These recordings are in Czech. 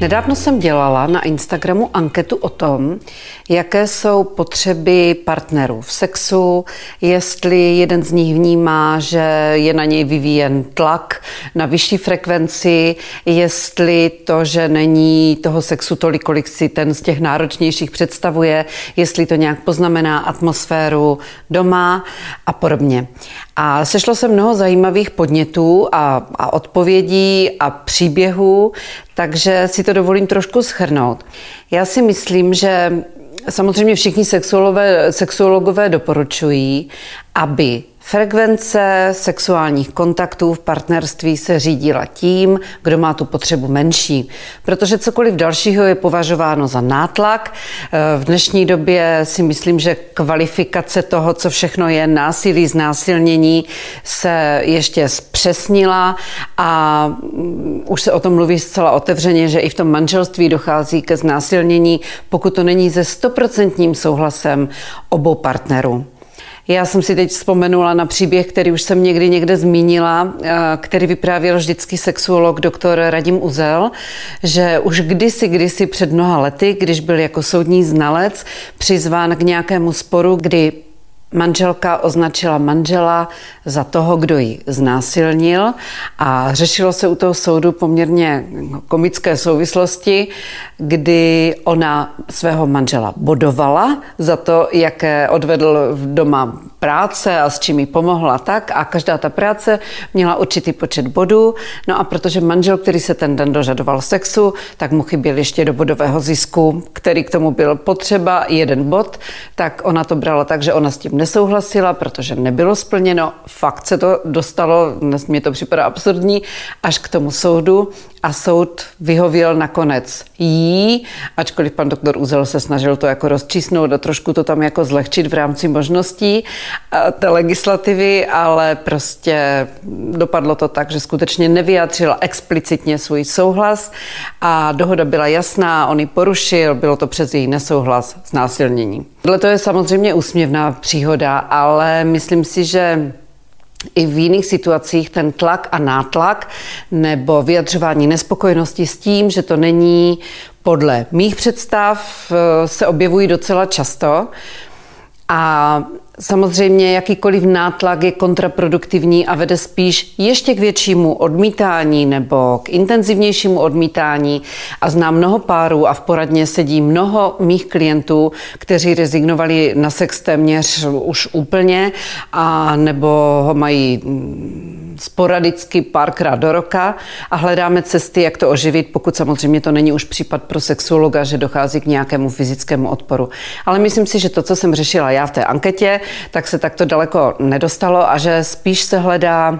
Nedávno jsem dělala na Instagramu anketu o tom, jaké jsou potřeby partnerů v sexu, jestli jeden z nich vnímá, že je na něj vyvíjen tlak na vyšší frekvenci, jestli to, že není toho sexu tolik, kolik si ten z těch náročnějších představuje, jestli to nějak poznamená atmosféru doma a podobně. A sešlo se mnoho zajímavých podnětů a, a odpovědí a příběhů, takže si to dovolím trošku schrnout. Já si myslím, že samozřejmě všichni sexuologové, sexuologové doporučují, aby Frekvence sexuálních kontaktů v partnerství se řídila tím, kdo má tu potřebu menší, protože cokoliv dalšího je považováno za nátlak. V dnešní době si myslím, že kvalifikace toho, co všechno je násilí, znásilnění, se ještě zpřesnila a mm, už se o tom mluví zcela otevřeně, že i v tom manželství dochází ke znásilnění, pokud to není se stoprocentním souhlasem obou partnerů. Já jsem si teď vzpomenula na příběh, který už jsem někdy někde zmínila, eh, který vyprávěl vždycky sexuolog doktor Radim Uzel, že už kdysi, kdysi před mnoha lety, když byl jako soudní znalec přizván k nějakému sporu, kdy Manželka označila manžela za toho, kdo ji znásilnil a řešilo se u toho soudu poměrně komické souvislosti, kdy ona svého manžela bodovala za to, jaké odvedl v doma práce a s čím jí pomohla tak a každá ta práce měla určitý počet bodů. No a protože manžel, který se ten den dožadoval sexu, tak mu chyběl ještě do bodového zisku, který k tomu byl potřeba, jeden bod, tak ona to brala tak, že ona s tím nesouhlasila, protože nebylo splněno. Fakt se to dostalo, dnes mi to připadá absurdní, až k tomu soudu a soud vyhověl nakonec jí, ačkoliv pan doktor Uzel se snažil to jako rozčísnout a trošku to tam jako zlehčit v rámci možností té legislativy, ale prostě dopadlo to tak, že skutečně nevyjádřila explicitně svůj souhlas a dohoda byla jasná, on ji porušil, bylo to přes její nesouhlas s násilněním. Tohle to je samozřejmě úsměvná příhoda, ale myslím si, že i v jiných situacích ten tlak a nátlak nebo vyjadřování nespokojenosti s tím, že to není podle mých představ, eh, se objevují docela často. A Samozřejmě jakýkoliv nátlak je kontraproduktivní a vede spíš ještě k většímu odmítání nebo k intenzivnějšímu odmítání. A znám mnoho párů a v poradně sedí mnoho mých klientů, kteří rezignovali na sex téměř už úplně a nebo ho mají sporadicky párkrát do roka a hledáme cesty, jak to oživit, pokud samozřejmě to není už případ pro sexuologa, že dochází k nějakému fyzickému odporu. Ale myslím si, že to, co jsem řešila já v té anketě, tak se takto daleko nedostalo a že spíš se hledá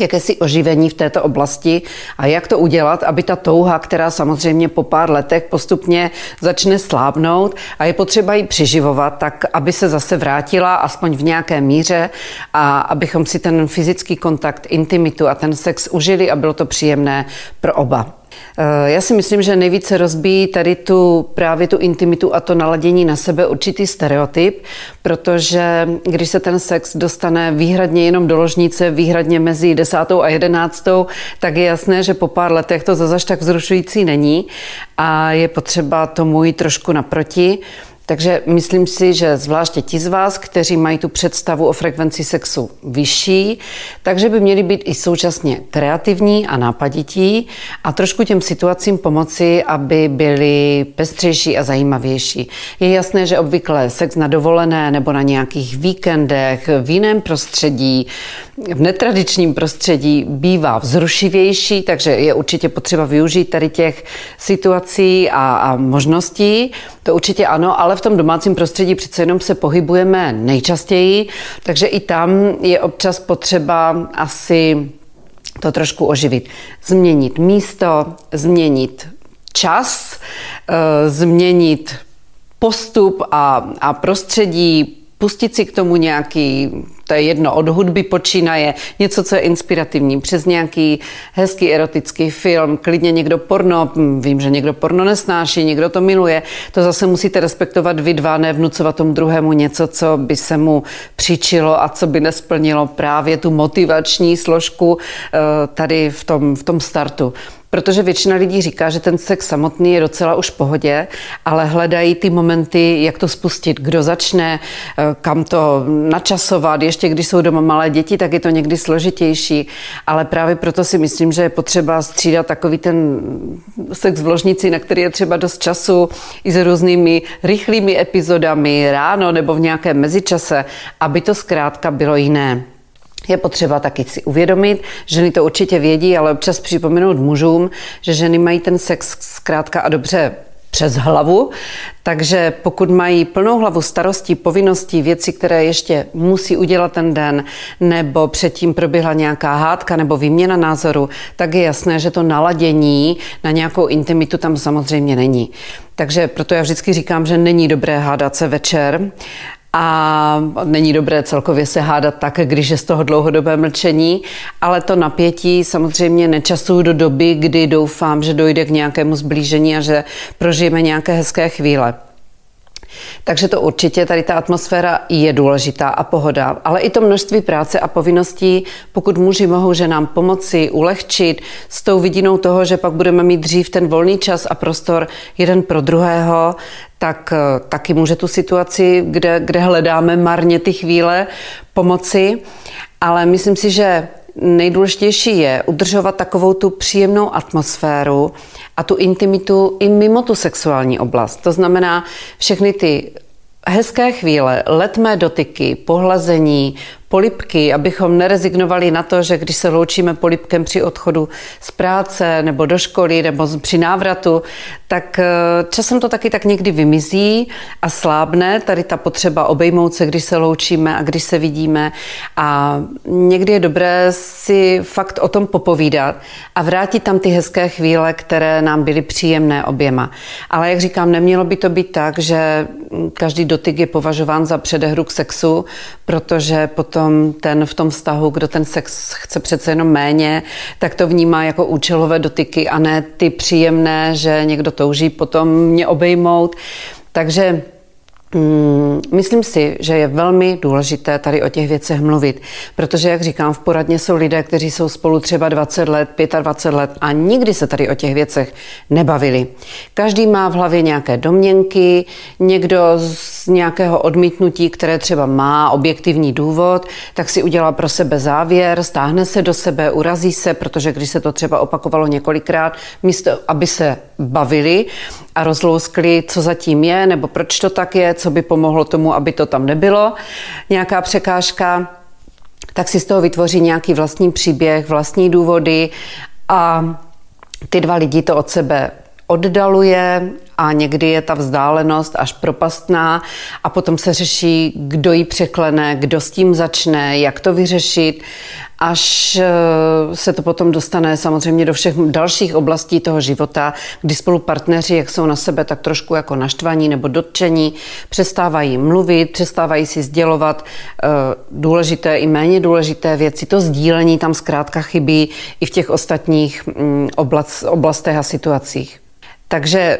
jakési oživení v této oblasti a jak to udělat, aby ta touha, která samozřejmě po pár letech postupně začne slábnout a je potřeba ji přiživovat, tak aby se zase vrátila aspoň v nějaké míře a abychom si ten fyzický kontakt, intimitu a ten sex užili a bylo to příjemné pro oba. Eh, já si myslím, že nejvíce rozbíjí tady tu právě tu intimitu a to naladění na sebe určitý stereotyp, protože když se ten sex dostane výhradně jenom do ložnice, výhradně mezi desátou a jedenáctou, tak je jasné, že po pár letech to zase tak vzrušující není a je potřeba tomu jít trošku naproti. Takže myslím si, že zvláště ti z vás, kteří mají tu představu o frekvenci sexu vyšší, takže by měli být i současně kreativní a nápadití a trošku těm situacím pomoci, aby byly pestřejší a zajímavější. Je jasné, že obvykle sex na dovolené nebo na nějakých víkendech v jiném prostředí, v netradičním prostředí bývá vzrušivější, takže je určitě potřeba využít tady těch situací a, a možností. To určitě ano, ale v tom domácím prostředí přece jenom se pohybujeme nejčastěji, takže i tam je občas potřeba asi to trošku oživit. Změnit místo, změnit čas, eh, změnit postup a, a prostředí, pustit si k tomu nějaký to je jedno, od hudby počínaje, něco, co je inspirativní, přes nějaký hezký erotický film, klidně někdo porno, hm, vím, že někdo porno nesnáší, někdo to miluje, to zase musíte respektovat vy dva, ne vnucovat tomu druhému něco, co by se mu přičilo a co by nesplnilo právě tu motivační složku eh, tady v tom, v tom startu. Protože většina lidí říká, že ten sex samotný je docela už v pohodě, ale hledají ty momenty, jak to spustit, kdo začne, eh, kam to načasovat. Ještě když jsou doma malé děti, tak je to někdy složitější. Ale právě proto si myslím, že je potřeba střídat takový ten sex v ložnici, na který je třeba dost času, i s různými rychlými epizodami ráno nebo v nějakém mezičase, aby to zkrátka bylo jiné. Je potřeba taky si uvědomit, ženy to určitě vědí, ale občas připomenout mužům, že ženy mají ten sex zkrátka a dobře přes hlavu, takže pokud mají plnou hlavu starostí, povinností, věci, které ještě musí udělat ten den, nebo předtím proběhla nějaká hádka nebo výměna názoru, tak je jasné, že to naladění na nějakou intimitu tam samozřejmě není. Takže proto já vždycky říkám, že není dobré hádat se večer, a není dobré celkově se hádat tak, když je z toho dlouhodobé mlčení, ale to napětí samozřejmě nečasuju do doby, kdy doufám, že dojde k nějakému zblížení a že prožijeme nějaké hezké chvíle. Takže to určitě tady ta atmosféra je důležitá a pohoda, ale i to množství práce a povinností, pokud muži mohou že nám pomoci, ulehčit s tou vidinou toho, že pak budeme mít dřív ten volný čas a prostor jeden pro druhého, tak eh, taky může tu situaci, kde, kde hledáme marně ty chvíle, pomoci. Ale myslím si, že nejdůležitější je udržovat takovou tu příjemnou atmosféru a tu intimitu i mimo tu sexuální oblast. To znamená všechny ty hezké chvíle, letmé dotyky, pohlazení, polipky, abychom nerezignovali na to, že když se loučíme polipkem při odchodu z práce nebo do školy nebo při návratu, tak eh, časem to taky tak někdy vymizí a slábne, tady ta potřeba obejmout se, když se loučíme a když se vidíme a někdy je dobré si fakt o tom popovídat a vrátit tam ty hezké chvíle, které nám byly příjemné oběma. Ale jak říkám, nemělo by to být tak, že každý dotyk je považován za předehru k sexu, protože potom potom ten v tom vztahu, kdo ten sex chce přece jenom méně, tak to vnímá jako účelové dotyky a ne ty příjemné, že někdo touží potom mě obejmout. Takže Mm, myslím si, že je velmi důležité tady o těch věcech mluvit, protože, jak říkám, v poradně jsou lidé, kteří jsou spolu třeba 20 let, 25 let a nikdy se tady o těch věcech nebavili. Každý má v hlavě nějaké domněnky, někdo z nějakého odmítnutí, které třeba má objektivní důvod, tak si udělá pro sebe závěr, stáhne se do sebe, urazí se, protože když se to třeba opakovalo několikrát, místo aby se bavili a rozlouskli, co zatím je, nebo proč to tak je, co by pomohlo tomu, aby to tam nebylo, nějaká překážka, tak si z toho vytvoří nějaký vlastní příběh, vlastní důvody a ty dva lidi to od sebe oddaluje a někdy je ta vzdálenost až propastná a potom se řeší, kdo ji překlene, kdo s tím začne, jak to vyřešit až eh, se to potom dostane samozřejmě do všech dalších oblastí toho života, kdy spolu partneři, jak jsou na sebe tak trošku jako naštvaní nebo dotčení, přestávají mluvit, přestávají si sdělovat eh, důležité i méně důležité věci. To sdílení tam zkrátka chybí i v těch ostatních mm, oblastech a situacích. Takže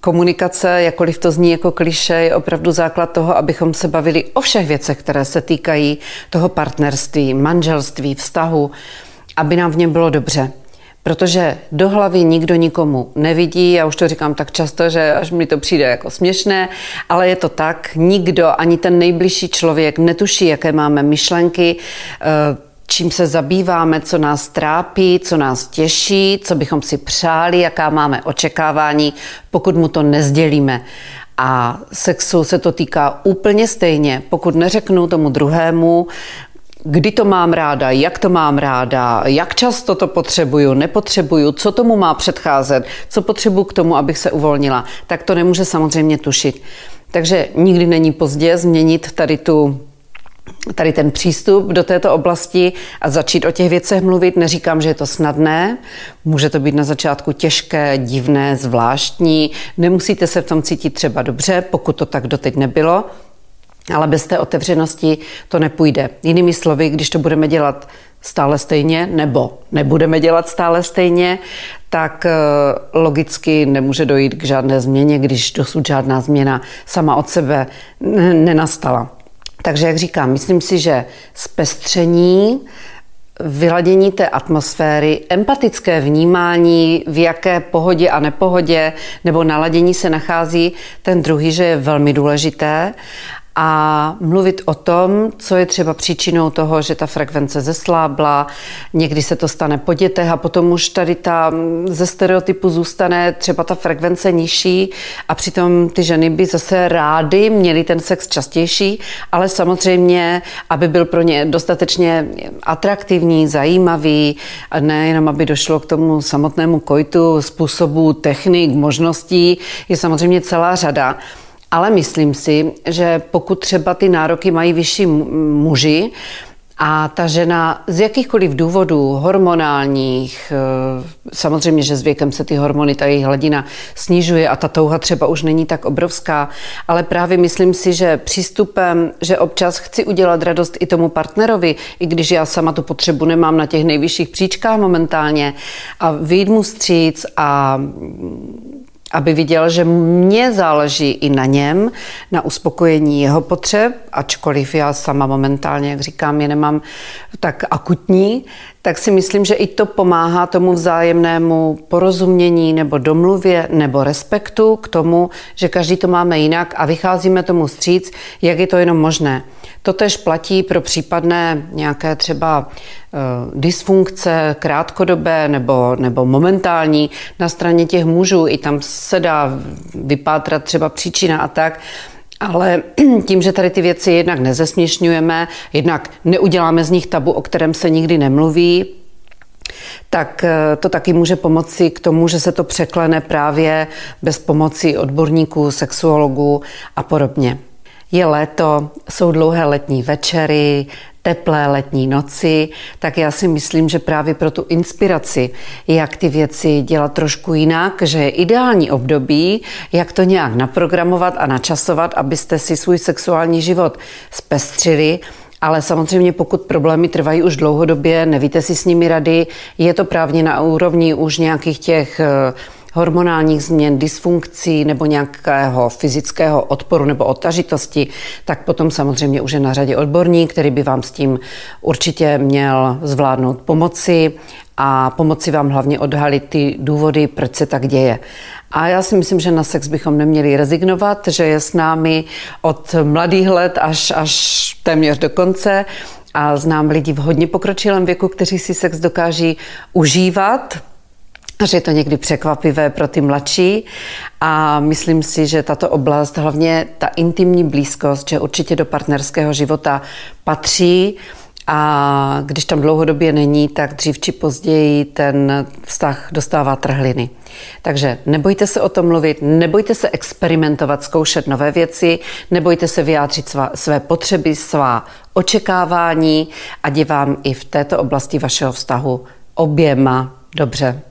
komunikace, jakkoliv to zní jako kliše, je opravdu základ toho, abychom se bavili o všech věcech, které se týkají toho partnerství, manželství, vztahu, aby nám v něm bylo dobře. Protože do hlavy nikdo nikomu nevidí, já už to říkám tak často, že až mi to přijde jako směšné, ale je to tak, nikdo, ani ten nejbližší člověk netuší, jaké máme myšlenky, eh, čím se zabýváme, co nás trápí, co nás těší, co bychom si přáli, jaká máme očekávání, pokud mu to nezdělíme. A sexu se to týká úplně stejně. Pokud neřeknu tomu druhému, kdy to mám ráda, jak to mám ráda, jak často to potřebuju, nepotřebuju, co tomu má předcházet, co potřebuju k tomu, abych se uvolnila, tak to nemůže samozřejmě tušit. Takže nikdy není pozdě změnit tady tu tady ten přístup do této oblasti a začít o těch věcech mluvit. Neříkám, že je to snadné, může to být na začátku těžké, divné, zvláštní, nemusíte se v tom cítit třeba dobře, pokud to tak doteď nebylo, Ale bez té otevřenosti to nepůjde. Jinými slovy, když to budeme dělat stále stejně, nebo nebudeme dělat stále stejně, tak eh, logicky nemůže dojít k žádné změně, když dosud žádná změna sama od sebe nenastala. Takže, jak říkám, myslím si, že zpestření, vyladění té atmosféry, empatické vnímání, v jaké pohodě a nepohodě nebo naladění se nachází ten druhý, že je velmi důležité a mluvit o tom, co je třeba příčinou toho, že ta frekvence zeslábla, někdy se to stane po dětech a potom už tady ta ze stereotypu zůstane třeba ta frekvence nižší a přitom ty ženy by zase rády měly ten sex častější, ale samozřejmě, aby byl pro ně dostatečně atraktivní, zajímavý, nejenom aby došlo k tomu samotnému kojtu, způsobu, technik, možností, je samozřejmě celá řada. Ale myslím si, že pokud třeba ty nároky mají vyšší muži, a ta žena z jakýchkoliv důvodů hormonálních, eh, samozřejmě, že s věkem se ty hormony, ta jejich hladina snižuje a ta touha třeba už není tak obrovská, ale právě myslím si, že přístupem, že občas chci udělat radost i tomu partnerovi, i když já sama tu potřebu nemám na těch nejvyšších příčkách momentálně a vyjít mu stříc a aby viděl, že mně záleží i na něm, na uspokojení jeho potřeb, ačkoliv já sama momentálně, jak říkám, je nemám tak akutní, tak si myslím, že i to pomáhá tomu vzájemnému porozumění nebo domluvě nebo respektu k tomu, že každý to máme jinak a vycházíme tomu stříc, jak je to jenom možné. To tež platí pro případné nějaké třeba eh, dysfunkce krátkodobé nebo, nebo momentální na straně těch mužů. I tam se dá vypátrat třeba příčina a tak. Ale tím, že tady ty věci jednak nezesměšňujeme, jednak neuděláme z nich tabu, o kterém se nikdy nemluví, tak eh, to taky může pomoci k tomu, že se to překlene právě bez pomoci odborníků, sexuologů a podobně. Je léto, jsou dlouhé letní večery, teplé letní noci, tak já si myslím, že právě pro tu inspiraci, jak ty věci dělat trošku jinak, že je ideální období, jak to nějak naprogramovat a načasovat, abyste si svůj sexuální život zpestřili, ale samozřejmě pokud problémy trvají už dlouhodobě, nevíte si s nimi rady, je to právě na úrovni už nějakých těch uh, hormonálních změn, dysfunkcí nebo nějakého fyzického odporu nebo otažitosti, tak potom samozřejmě už je na řadě odborník, který by vám s tím určitě měl zvládnout pomoci a pomoci vám hlavně odhalit ty důvody, proč se tak děje. A já si myslím, že na sex bychom neměli rezignovat, že je s námi od mladých let až, až téměř do konce a znám lidi v hodně pokročilém věku, kteří si sex dokáží užívat, že je to někdy překvapivé pro ty mladší a myslím si, že tato oblast, hlavně ta intimní blízkost, že určitě do partnerského života patří a když tam dlouhodobě není, tak dřív či později ten vztah dostává trhliny. Takže nebojte se o tom mluvit, nebojte se experimentovat, zkoušet nové věci, nebojte se vyjádřit svá, své potřeby, svá očekávání a vám i v této oblasti vašeho vztahu oběma dobře.